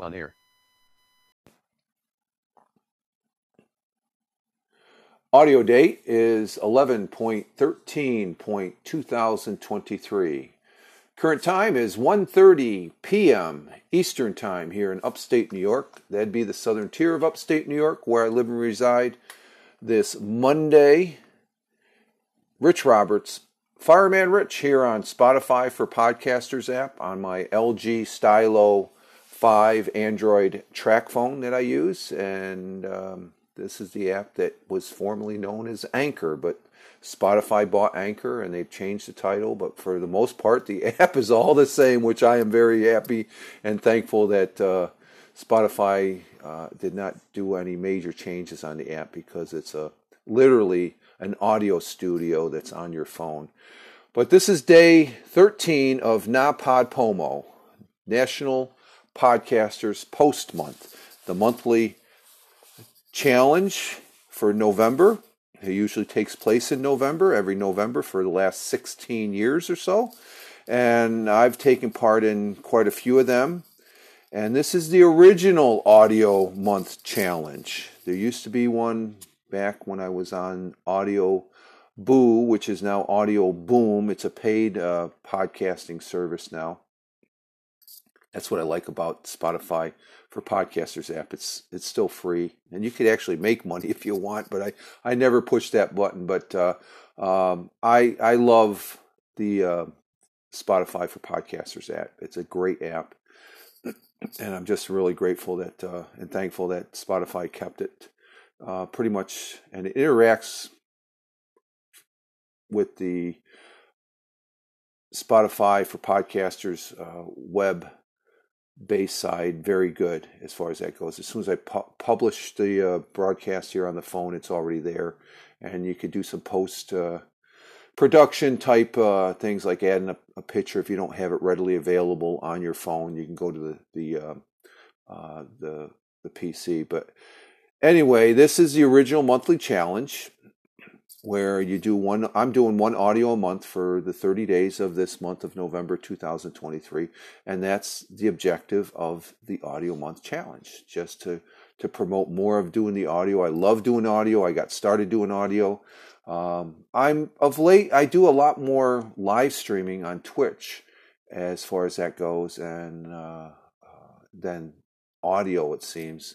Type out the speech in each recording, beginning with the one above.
Now on air. Audio date is 11.13.2023. Current time is 1:30 p.m. Eastern Time here in upstate New York. That'd be the southern tier of upstate New York where I live and reside. This Monday, Rich Roberts, Fireman Rich here on Spotify for Podcasters app on my LG Stylo 5 Android track phone that I use and um, this is the app that was formerly known as Anchor, but Spotify bought Anchor and they've changed the title. But for the most part, the app is all the same, which I am very happy and thankful that uh, Spotify uh, did not do any major changes on the app because it's a literally an audio studio that's on your phone. But this is day 13 of NaPodPoMo, National Podcasters Post Month, the monthly challenge for November. It usually takes place in November, every November for the last 16 years or so. And I've taken part in quite a few of them. And this is the original Audio Month Challenge. There used to be one back when I was on Audio Boo, which is now Audio Boom. It's a paid uh, podcasting service now. That's what I like about Spotify for podcasters app. It's it's still free, and you could actually make money if you want. But I I never push that button. But uh, um, I I love the uh, Spotify for podcasters app. It's a great app, and I'm just really grateful that uh, and thankful that Spotify kept it uh, pretty much, and it interacts with the Spotify for podcasters uh, web base side very good as far as that goes. As soon as I pu- publish the uh, broadcast here on the phone, it's already there, and you could do some post uh, production type uh, things like adding a, a, picture if you don't have it readily available on your phone. You can go to the the uh, uh, the the PC. But anyway, this is the original monthly challenge where you do one i'm doing one audio a month for the 30 days of this month of november 2023 and that's the objective of the audio month challenge just to to promote more of doing the audio. I love doing audio. I got started doing audio. Um, i'm of late i do a lot more live streaming on twitch as far as that goes and uh, uh, than audio it seems.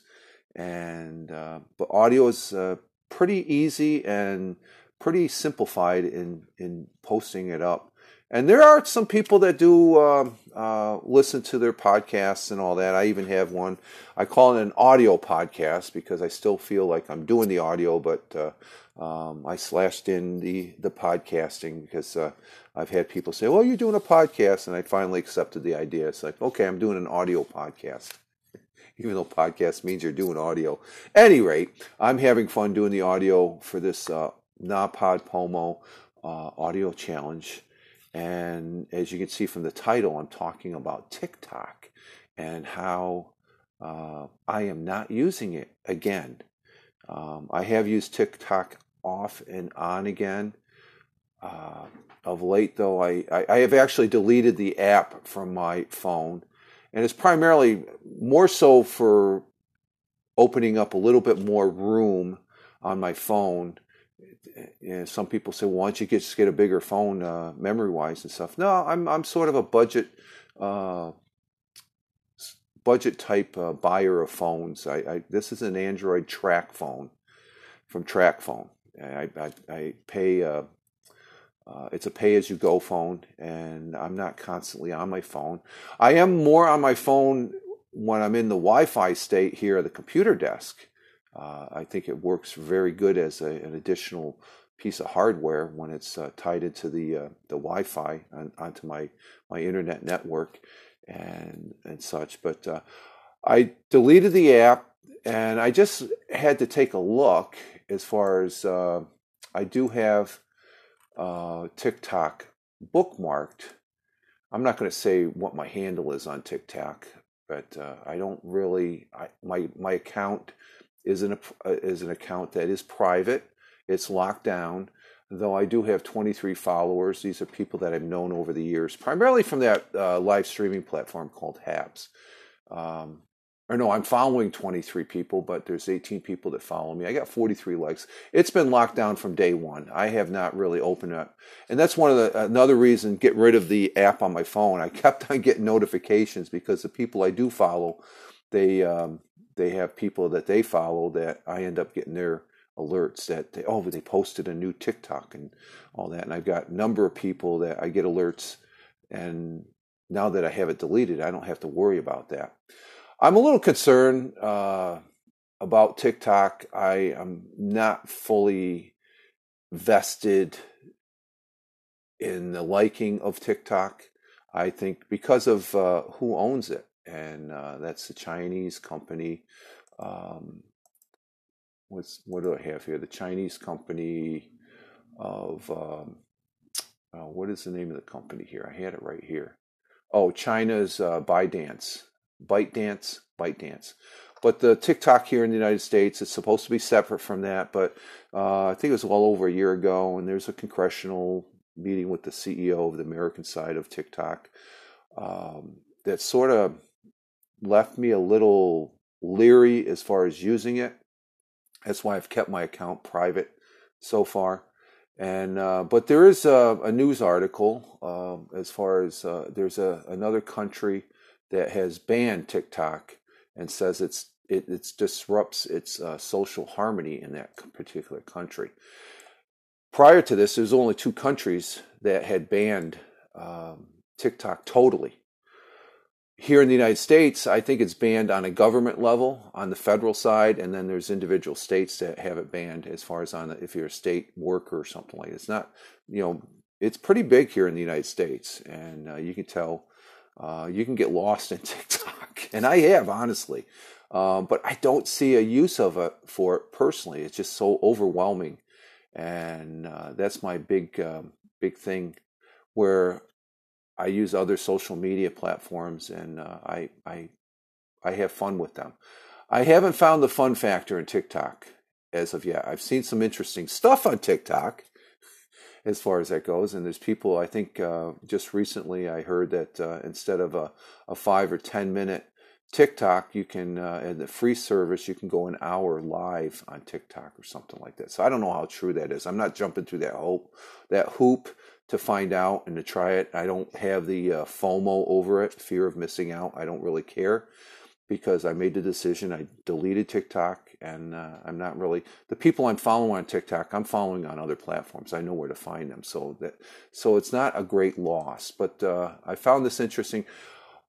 And uh, but audio is uh, pretty easy and pretty simplified in in posting it up. And there are some people that do uh, uh, listen to their podcasts and all that. I even have one. I call it an audio podcast because I still feel like I'm doing the audio, but uh, um, I slashed in the the podcasting because uh, I've had people say, "Well, you're doing a podcast," and I finally accepted the idea. It's like, okay, I'm doing an audio podcast even though podcast means you're doing audio. Any rate, I'm having fun doing the audio for this uh, NaPodPoMo uh, audio challenge. And as you can see from the title, I'm talking about TikTok and how uh, I am not using it again. Um, I have used TikTok off and on again. Uh, of late, though, I, I, I, have actually deleted the app from my phone. And it's primarily more so for opening up a little bit more room on my phone and some people say, well, why don't you just get a bigger phone, uh, memory wise and stuff? No, I'm I'm sort of a budget uh, budget type uh, buyer of phones. I, I, this is an Android track phone from TracFone. I I, I pay. Uh, uh, it's a pay as you go phone, and I'm not constantly on my phone. I am more on my phone when I'm in the Wi-Fi state here at the computer desk. Uh, I think it works very good as a, an additional piece of hardware when it's uh, tied into the uh, the Wi-Fi on, onto my my internet network and and such. But uh, I deleted the app, and I just had to take a look as far as uh, I do have uh, TikTok bookmarked. I'm not going to say what my handle is on TikTok, but I don't really. I, my my account is an uh, is an account that is private. It's locked down. Though I do have 23 followers. These are people that I've known over the years, primarily from that uh, live streaming platform called Habs. Um, or no, I'm following 23 people, but there's 18 people that follow me. I got 43 likes. It's been locked down from day one. I have not really opened up, and that's one of the another reason get rid of the app on my phone. I kept on getting notifications because the people I do follow, they um, they have people that they follow that I end up getting their alerts that they, oh they posted a new TikTok and all that, and I've got a number of people that I get alerts, and now that I have it deleted, I don't have to worry about that. I'm a little concerned uh, about TikTok. I am not fully vested in the liking of TikTok. I think because of uh, who owns it, and uh, that's the Chinese company. Um, what's what do I have here? The Chinese company of um, uh, what is the name of the company here? I had it right here. Oh, China's uh, ByteDance. ByteDance, ByteDance. But the TikTok here in the United States is supposed to be separate from that. But uh, I think it was well over a year ago, and there's a congressional meeting with the CEO of the American side of TikTok um, that sort of left me a little leery as far as using it. That's why I've kept my account private so far. And uh, but there is a, a news article um, as far as uh, there's a another country that has banned TikTok and says it's it it's disrupts its uh, social harmony in that particular country. Prior to this, there's only two countries that had banned um, TikTok totally. Here in the United States, I think it's banned on a government level, on the federal side, and then there's individual states that have it banned as far as on if you're a state worker or something like that. It's not, you know, it's pretty big here in the United States, and uh, you can tell uh, you can get lost in TikTok, and I have honestly, um, but I don't see a use of it for it personally. It's just so overwhelming, and uh, that's my big um, big thing. Where I use other social media platforms, and uh, I I I have fun with them. I haven't found the fun factor in TikTok as of yet. I've seen some interesting stuff on TikTok as far as that goes. And there's people, I think uh, just recently I heard that uh, instead of a, a five or 10 minute TikTok, you can, uh, in the free service, you can go an hour live on TikTok or something like that. So I don't know how true that is. I'm not jumping through that hope, that hoop to find out and to try it. I don't have the uh, FOMO over it, fear of missing out. I don't really care because I made the decision. I deleted TikTok, and uh, I'm not really the people I'm following on TikTok. I'm following on other platforms. I know where to find them, so that so it's not a great loss. But uh, I found this interesting.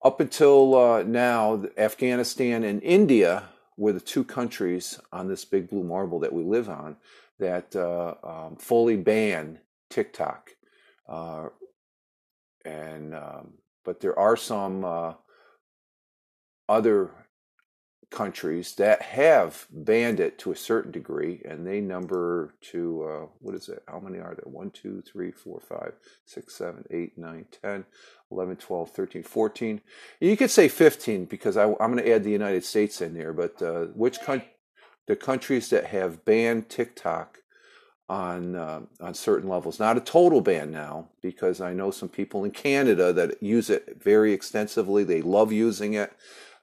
Up until uh, now, Afghanistan and India were the two countries on this big blue marble that we live on that uh, um, fully ban TikTok, uh, and um, but there are some uh, other countries that have banned it to a certain degree, and they number to uh, what is it? How many are there? 1, 2, 3, 4, 5, 6, 7, 8, 9, 10, 11, 12, 13, 14. You could say 15 because I, am going to add the United States in there, but uh, which con- the countries that have banned TikTok on uh, on certain levels. Not a total ban now, because I know some people in Canada that use it very extensively. They love using it.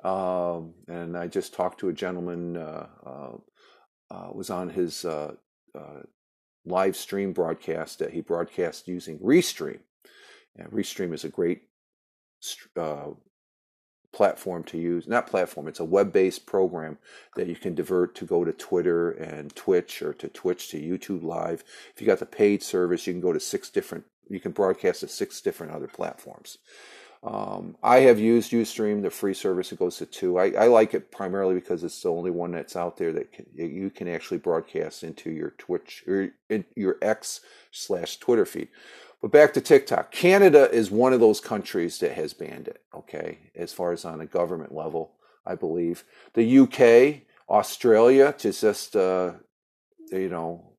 Um, and I just talked to a gentleman, uh, uh, uh was on his uh, uh, live stream broadcast that he broadcast using Restream. And Restream is a great platform to use. Not platform, it's a web based program that you can divert to go to Twitter and Twitch or to Twitch to YouTube Live. If you got the paid service, you can go to six different, you can broadcast to six different other platforms. Um, I have used Restream, the free service. It goes to two. I, I, like it primarily because it's the only one that's out there that can, you can actually broadcast into your Twitch or your X slash Twitter feed. But back to TikTok. Canada is one of those countries that has banned it. Okay, as far as on a government level, I believe the UK, Australia, to just uh, you know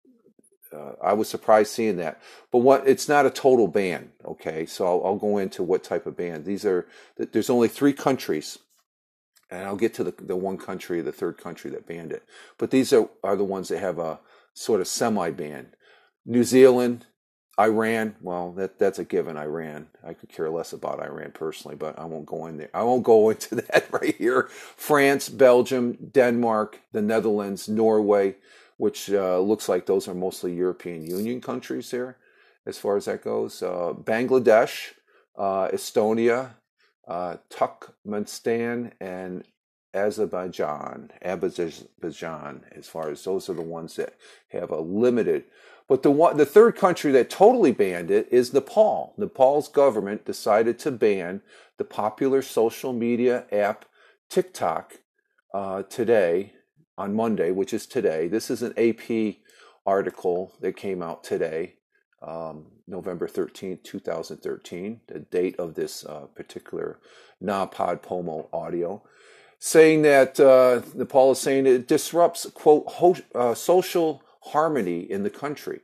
uh, I was surprised seeing that. But what it's not a total ban, okay? So I'll, I'll, go into what type of ban. These are there's only three countries, and I'll get to the the one country, the third country that banned it. But these are are the ones that have a sort of semi ban: New Zealand, Iran, well, that that's a given. Iran, I could care less about Iran personally, but I won't go in there. I won't go into that right here. France, Belgium, Denmark, the Netherlands, Norway, which uh, looks like those are mostly European Union countries there, as far as that goes. Uh, Bangladesh, uh, Estonia, uh, Turkmenistan, and Azerbaijan, Azerbaijan, as far as those are the ones that have a limited but the one, the third country that totally banned it is Nepal. Nepal's government decided to ban the popular social media app TikTok uh, today, on Monday, which is today. This is an AP article that came out today, um, November 13th, 2013, the date of this uh, particular NaPodPoMo audio, saying that uh, Nepal is saying it disrupts, quote, ho- uh, social harmony in the country.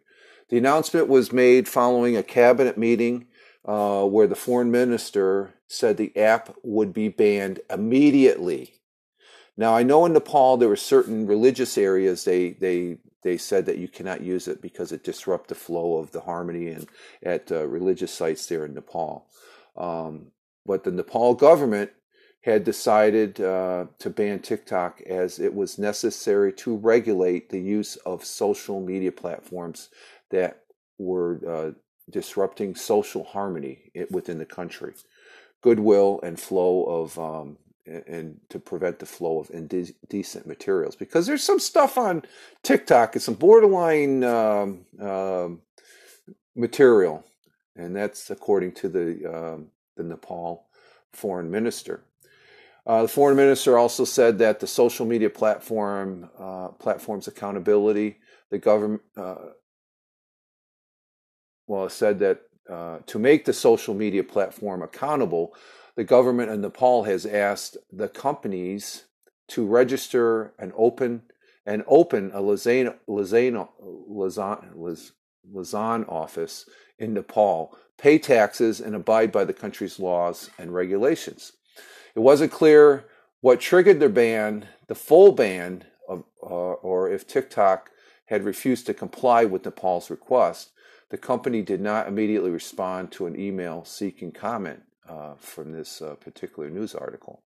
The announcement was made following a cabinet meeting uh, where the foreign minister said the app would be banned immediately. Now, I know in Nepal there were certain religious areas they they they said that you cannot use it because it disrupts the flow of the harmony and at uh, religious sites there in Nepal. Um, but the Nepal government had decided uh, to ban TikTok as it was necessary to regulate the use of social media platforms that were uh, disrupting social harmony within the country, goodwill and flow of um, and to prevent the flow of indecent materials because there's some stuff on TikTok, it's some borderline um, um, material, and that's according to the um, the Nepal foreign minister. Uh, the foreign minister also said that the social media platform uh, platform's accountability, the government, uh, well, said that uh, to make the social media platform accountable, the government of Nepal has asked the companies to register and open and open a Lausanne, Lausanne, Lausanne, Lausanne office in Nepal, pay taxes, and abide by the country's laws and regulations. It wasn't clear what triggered the ban, the full ban, of, uh, or if TikTok had refused to comply with Nepal's request. The company did not immediately respond to an email seeking comment uh, from this uh, particular news article.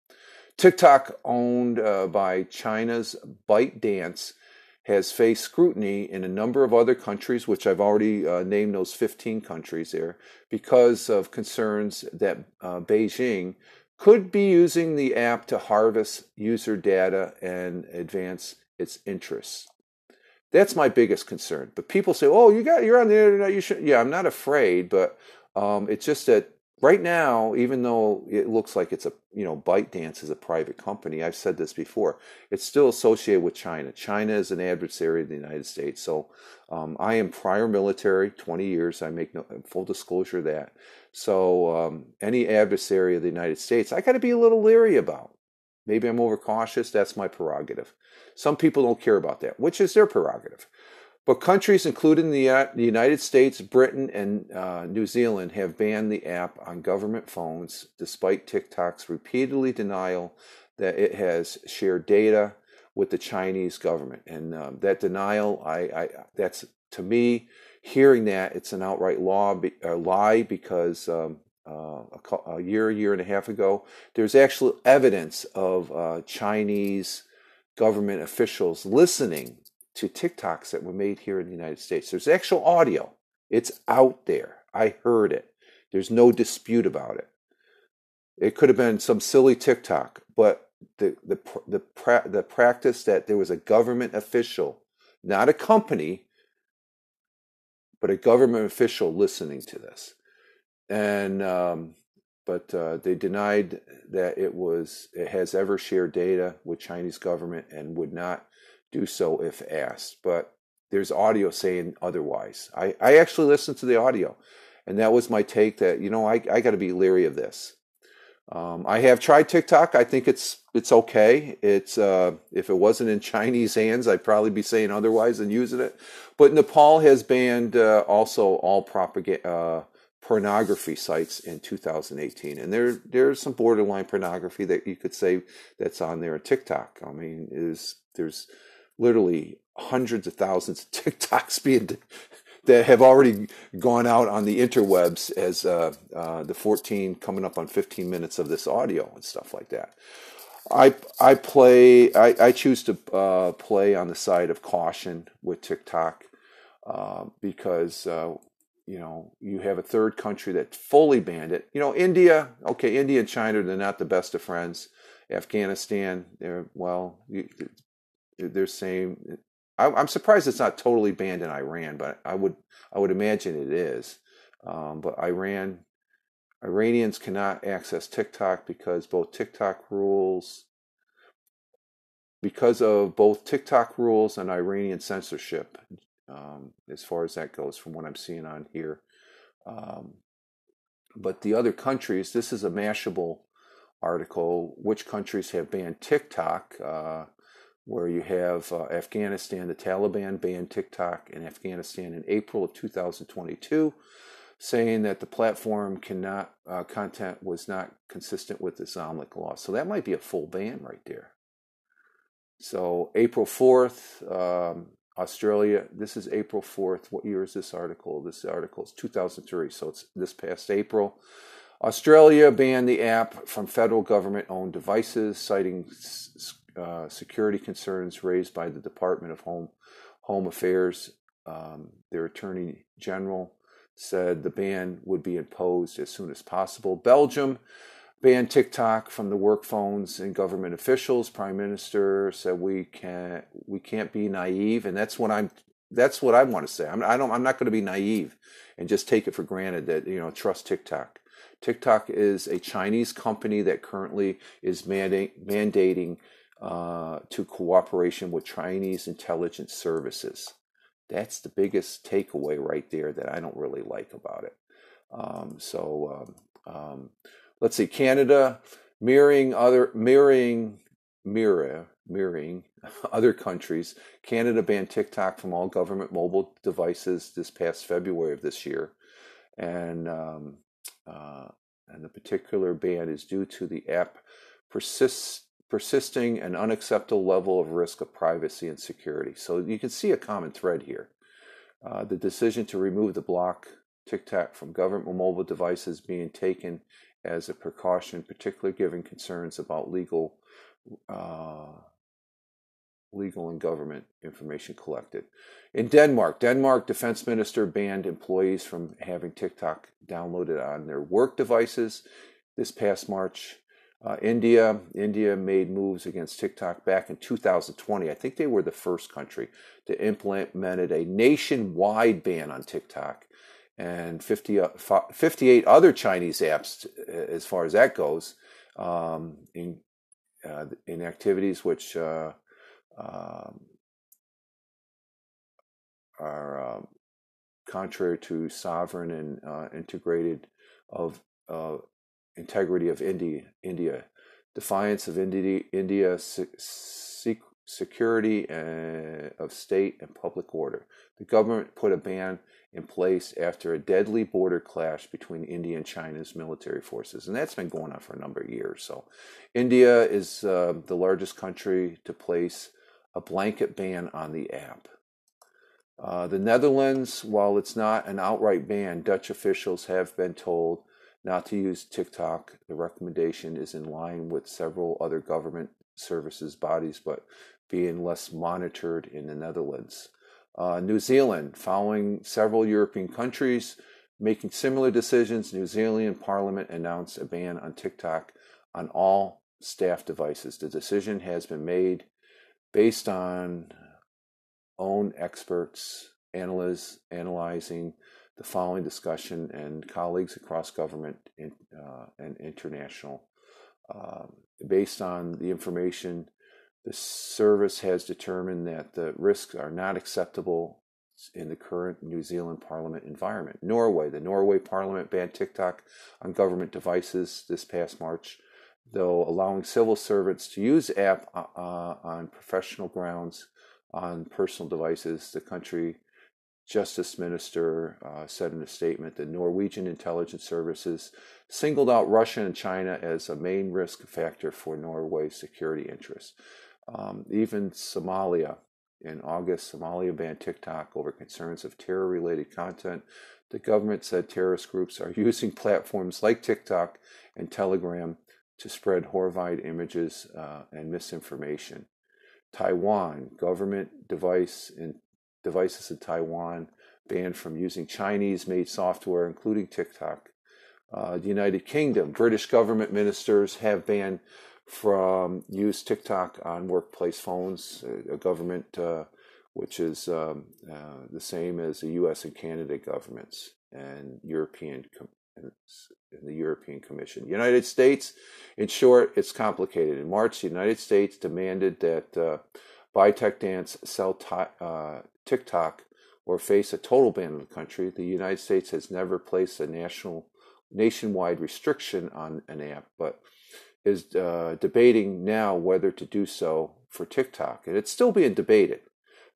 TikTok, owned uh, by China's ByteDance, has faced scrutiny in a number of other countries, which I've already uh, named those 15 countries there, because of concerns that uh, Beijing could be using the app to harvest user data and advance its interests. That's my biggest concern. But people say, "Oh, you got you're on the internet. You should." Yeah, I'm not afraid, but um, it's just that right now, even though it looks like it's a you know ByteDance is a private company, I've said this before. It's still associated with China. China is an adversary of the United States. So um, I am prior military, 20 years. I make no, full disclosure of that. So um, any adversary of the United States, I got to be a little leery about. Maybe I'm overcautious. That's my prerogative. Some people don't care about that, which is their prerogative. But countries, including the, uh, the United States, Britain, and uh, New Zealand, have banned the app on government phones despite TikTok's repeatedly denial that it has shared data with the Chinese government. And um, that denial, I, I, that's to me, hearing that it's an outright law, uh, lie because um, uh, a, a, year, year and a half ago, there's actual evidence of uh, Chinese government officials listening to TikToks that were made here in the United States. There's actual audio. It's out there. I heard it. There's no dispute about it. It could have been some silly TikTok, but the the the, pra- the practice that there was a government official, not a company, but a government official listening to this, and um, but uh, they denied that it was it has ever shared data with Chinese government and would not do so if asked. But there's audio saying otherwise. I, I actually listened to the audio, and that was my take that you know I I got to be leery of this. Um, I have tried TikTok. I think it's it's okay. It's uh, if it wasn't in Chinese hands, I'd probably be saying otherwise and using it. But Nepal has banned uh, also all propaganda uh, pornography sites in 2018, and there there's some borderline pornography that you could say that's on there. TikTok, I mean, is there's literally hundreds of thousands of TikToks being that have already gone out on the interwebs as uh, uh, the 14 coming up on 15 minutes of this audio and stuff like that. I I play I, I choose to uh, play on the side of caution with TikTok uh, because uh, you know you have a third country that fully banned it. You know India, okay, India and China they're not the best of friends. Afghanistan, they're well, they're saying I'm surprised it's not totally banned in Iran, but I would I would imagine it is. Um, but Iran, Iranians cannot access TikTok because both TikTok rules, because of both TikTok rules and Iranian censorship, um, as far as that goes, from what I'm seeing on here. Um, but the other countries, this is a Mashable article. Which countries have banned TikTok? Uh, where you have uh, Afghanistan, the Taliban banned TikTok in Afghanistan in April of 2022, saying that the platform cannot uh, content was not consistent with the Islamic law. So that might be a full ban right there. So April 4th, um, Australia. This is April 4th. What year is this article? This article is 2003, so it's this past April. Australia banned the app from federal government owned devices, citing uh, security concerns raised by the Department of Home Home Affairs. Um, their attorney general said the ban would be imposed as soon as possible. Belgium banned TikTok from the work phones and government officials. Prime Minister said we can't we can't be naive, and that's what I'm. That's what I want to say. I'm, I don't. I'm not going to be naive and just take it for granted that you know trust TikTok. TikTok is a Chinese company that currently is mandating uh, to cooperation with Chinese intelligence services. That's the biggest takeaway right there that I don't really like about it. Um, so um, um, let's see, Canada mirroring other mirroring mirror mirroring other countries. Canada banned TikTok from all government mobile devices this past February of this year, and um, uh, and the particular ban is due to the app persists persisting an unacceptable level of risk of privacy and security. So you can see a common thread here. Uh, the decision to remove the block TikTok from government mobile devices being taken as a precaution, particularly given concerns about legal, uh, legal and government information collected. In Denmark, Denmark defense minister banned employees from having TikTok downloaded on their work devices this past March. Uh, India, India made moves against TikTok back in 2020. I think they were the first country to implemented a nationwide ban on TikTok, and 50, uh, 58 other Chinese apps, as far as that goes, um, in uh, in activities which uh, um, are um, contrary to sovereign and uh, integrated of uh, integrity of India, India, defiance of India, India security uh, of state and public order. The government put a ban in place after a deadly border clash between India and China's military forces, and that's been going on for a number of years. So, India is uh, the largest country to place a blanket ban on the app. Uh, the Netherlands, while it's not an outright ban, Dutch officials have been told not to use TikTok. The recommendation is in line with several other government services bodies, but being less monitored in the Netherlands. Uh, New Zealand, following several European countries making similar decisions, New Zealand Parliament announced a ban on TikTok on all staff devices. The decision has been made based on own experts analyze, analyzing the following discussion and colleagues across government in, uh, and international. Um, based on the information, the service has determined that the risks are not acceptable in the current New Zealand Parliament environment. Norway, the Norway Parliament banned TikTok on government devices this past March, though allowing civil servants to use app uh, uh on professional grounds on personal devices. The country Justice Minister uh, said in a statement that Norwegian intelligence services singled out Russia and China as a main risk factor for Norway's security interests. Um, even Somalia In August, Somalia banned TikTok over concerns of terror related content. The government said terrorist groups are using platforms like TikTok and Telegram to spread horrified images uh, and misinformation. Taiwan, government device in, devices in Taiwan banned from using Chinese made software, including TikTok. Uh, the United Kingdom, British government ministers have banned from use TikTok on workplace phones. A government uh, which is um, uh, the same as the U.S. and Canada governments and European in the European Commission. United States, in short, it's complicated. In March, the United States demanded that uh, ByteDance sell t- uh, TikTok or face a total ban in the country. The United States has never placed a national nationwide restriction on an app, but is uh, debating now whether to do so for TikTok, and it's still being debated.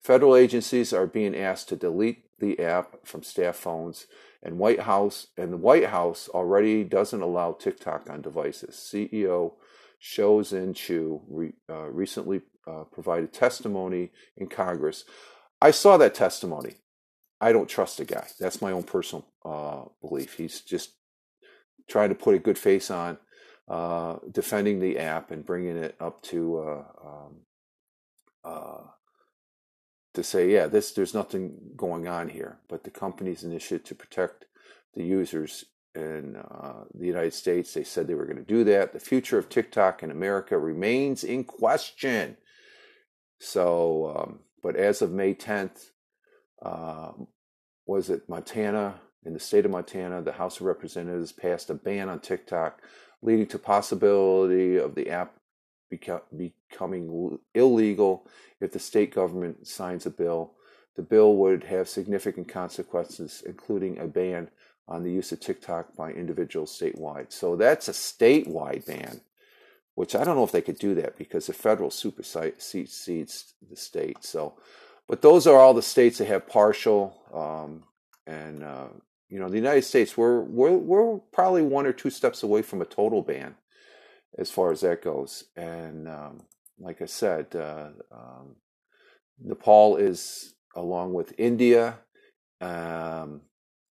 Federal agencies are being asked to delete the app from staff phones, and White House and the White House already doesn't allow TikTok on devices. CEO Shou Chew re, uh, recently uh, provided testimony in Congress. I saw that testimony. I don't trust the guy. That's my own personal uh, belief. He's just trying to put a good face on, uh, defending the app and bringing it up to uh, um, uh, to say, yeah, this there's nothing going on here, but the company's initiative to protect the users in uh, the United States, they said they were going to do that. The future of TikTok in America remains in question. So, um, but as of May 10th, uh, was it Montana? In the state of Montana, the House of Representatives passed a ban on TikTok, leading to possibility of the app becoming illegal if the state government signs a bill. The bill would have significant consequences, including a ban on the use of TikTok by individuals statewide. So that's a statewide ban, which I don't know if they could do that because the federal supersedes the state. So, but those are all the states that have partial. Um, and uh, you know, the United States, we're we're we're probably one or two steps away from a total ban as far as that goes. And um, like I said, uh, um, Nepal is along with India um,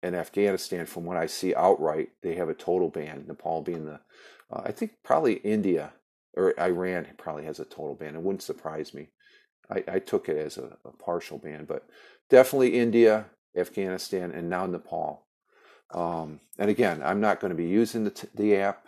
and Afghanistan. From what I see outright, they have a total ban. Nepal being the, uh, I think probably India or Iran probably has a total ban. It wouldn't surprise me. I, I took it as a, a, partial ban, but definitely India, Afghanistan, and now Nepal. Um, and again, I'm not going to be using the, t- the app.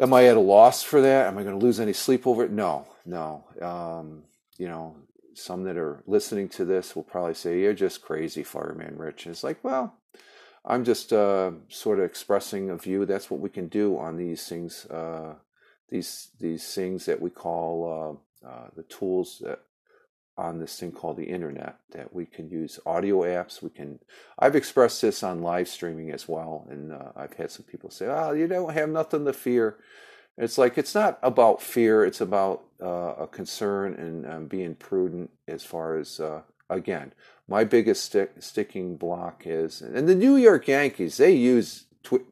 Am I at a loss for that? Am I going to lose any sleep over it? No, no. Um, you know, some that are listening to this will probably say, You're just crazy, Fireman Rich. And it's like, well, I'm just uh, sort of expressing a view. That's what we can do on these things, uh, these these things that we call uh, uh the tools that on this thing called the internet that we can use audio apps. We can. I've expressed this on live streaming as well, and uh, I've had some people say, "Oh, you don't have nothing to fear." It's like it's not about fear; it's about uh, a concern and um, being prudent as far as again. My biggest stick, sticking block is, and the New York Yankees they use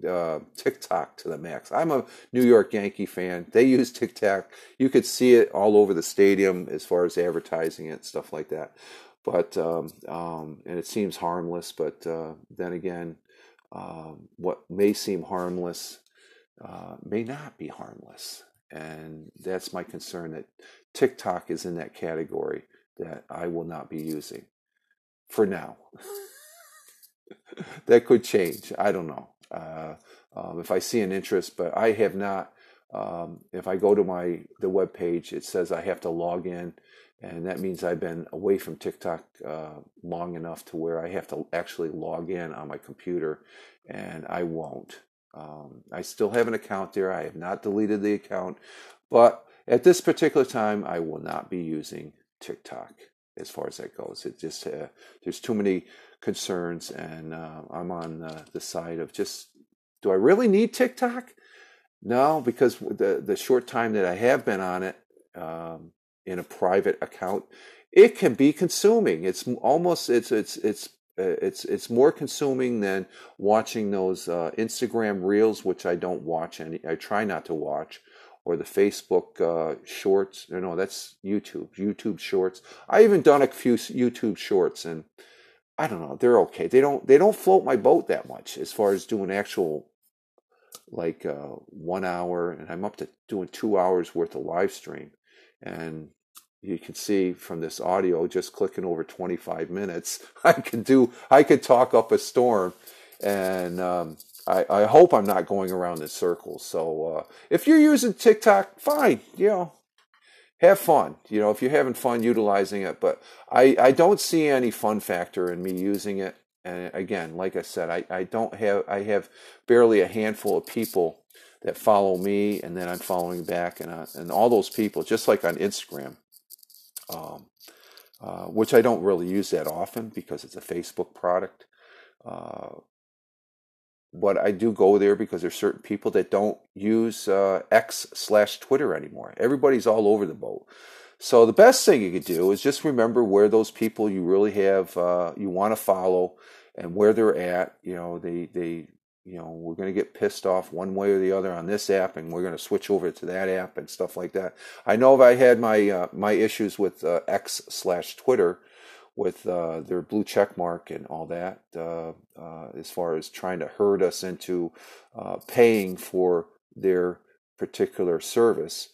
uh, TikTok to the max. I'm a New York Yankee fan. They use TikTok. You could see it all over the stadium as far as advertising it, stuff like that. But um, um, and it seems harmless, but uh, then again, um, what may seem harmless uh, may not be harmless, and that's my concern. That TikTok is in that category that I will not be using for now. that could change. I don't know uh, um, if I see an interest, but I have not. Um, if I go to my the web page, it says I have to log in, and that means I've been away from TikTok uh, long enough to where I have to actually log in on my computer, and I won't. Um, I still have an account there. I have not deleted the account, but at this particular time, I will not be using TikTok as far as that goes. It just uh, there's too many concerns, and uh, I'm on the side of just do I really need TikTok? No, because the the short time that I have been on it um, in a private account, it can be consuming. It's almost it's it's it's uh, it's it's more consuming than watching those uh, Instagram reels, which I don't watch any. I try not to watch, or the Facebook uh, Shorts. No, no, that's YouTube. YouTube Shorts. I even done a few YouTube Shorts, and I don't know. They're okay. They don't they don't float my boat that much as far as doing actual like uh, one hour, and I'm up to doing two hours worth of live stream, and you can see from this audio just clicking over 25 minutes i could do i could talk up a storm and um, I, I, hope i'm not going around in circles. So uh, if you're using tiktok fine you know have fun. You know if you're having fun utilizing it but i, I don't see any fun factor in me using it. And again like i said I, I don't have i have barely a handful of people that follow me and then i'm following back and, uh, and all those people just like on instagram um, uh, which I don't really use that often because it's a Facebook product. Uh, but I do go there because there's certain people that don't use uh, X slash Twitter anymore. Everybody's all over the boat. So the best thing you could do is just remember where those people you really have uh, you want to follow and where they're at. You know, they they you know, we're going to get pissed off one way or the other on this app, and we're going to switch over to that app and stuff like that. I know I had my uh, my issues with uh, X slash Twitter, with uh, their blue check mark and all that, uh, uh, as far as trying to herd us into uh, paying for their particular service,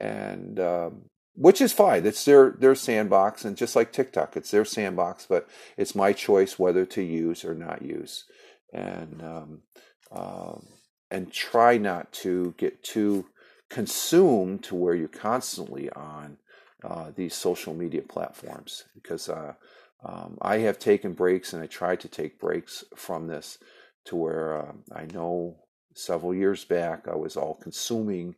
and um, which is fine. It's their their sandbox, and just like TikTok, it's their sandbox, but it's my choice whether to use or not use and um, um, and try not to get too consumed to where you're constantly on uh, these social media platforms because uh, um, I have taken breaks and I tried to take breaks from this to where uh, I know several years back I was all consuming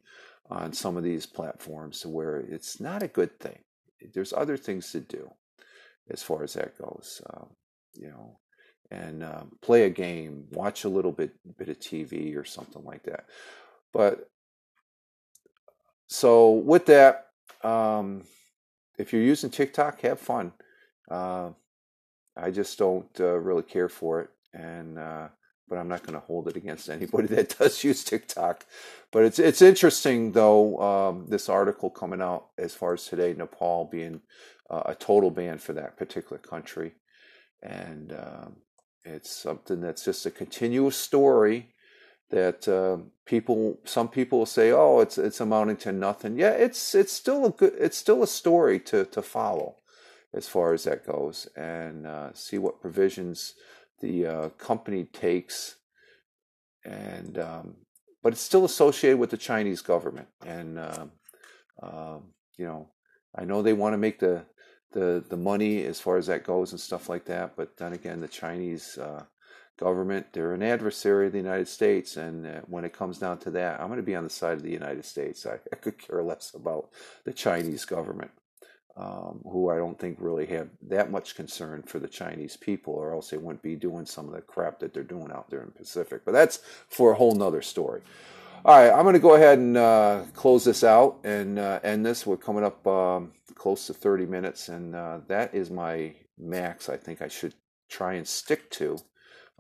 on some of these platforms to where it's not a good thing. There's other things to do as far as that goes. Um, you know, and uh, play a game, watch a little bit bit of TV or something like that. But so with that, um, if you're using TikTok, have fun. Uh, I just don't uh, really care for it, and uh, but I'm not going to hold it against anybody that does use TikTok. But it's it's interesting though um, this article coming out as far as today, Nepal being uh, a total ban for that particular country, and um, it's something that's just a continuous story that uh, people, some people will say, "Oh, it's it's amounting to nothing." Yeah, it's it's still a good, it's still a story to to follow, as far as that goes, and uh, see what provisions the uh, company takes, and um, but it's still associated with the Chinese government, and um, um you know, I know they want to make the the the money as far as that goes and stuff like that. But then again, the Chinese uh, government they're an adversary of the United States, and uh, when it comes down to that, I'm going to be on the side of the United States. I, I could care less about the Chinese government. Um, who I don't think really have that much concern for the Chinese people, or else they wouldn't be doing some of the crap that they're doing out there in the Pacific. But that's for a whole nother story. All right, I'm going to go ahead and uh, close this out and uh, end this. We're coming up um, close to 30 minutes, and uh, that is my max. I think I should try and stick to.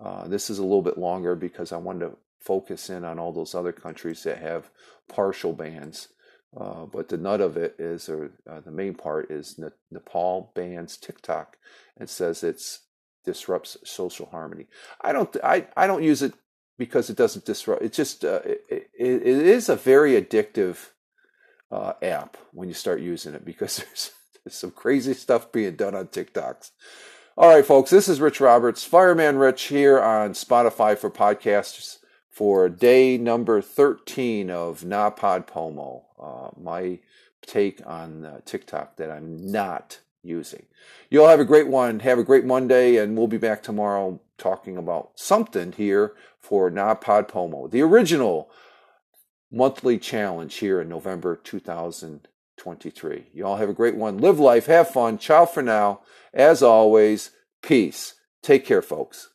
Uh, this is a little bit longer because I wanted to focus in on all those other countries that have partial bans. Uh, but the nut of it is, or uh, the main part is Ne- Nepal bans TikTok and says it disrupts social harmony. I don't, I, I don't use it because it doesn't disrupt. It's just uh, it, it, it is a very addictive uh, app when you start using it because there's, there's some crazy stuff being done on TikToks. All right, folks, this is Rich Roberts, Fireman Rich here on Spotify for podcasts for day number 13 of Na Pod Pomo, uh, my take on uh, TikTok that I'm not using. You all have a great one. Have a great Monday, and we'll be back tomorrow talking about something here for Na Pod Pomo, the original monthly challenge here in November 2023. You all have a great one. Live life, have fun. Ciao for now. As always, peace. Take care, folks.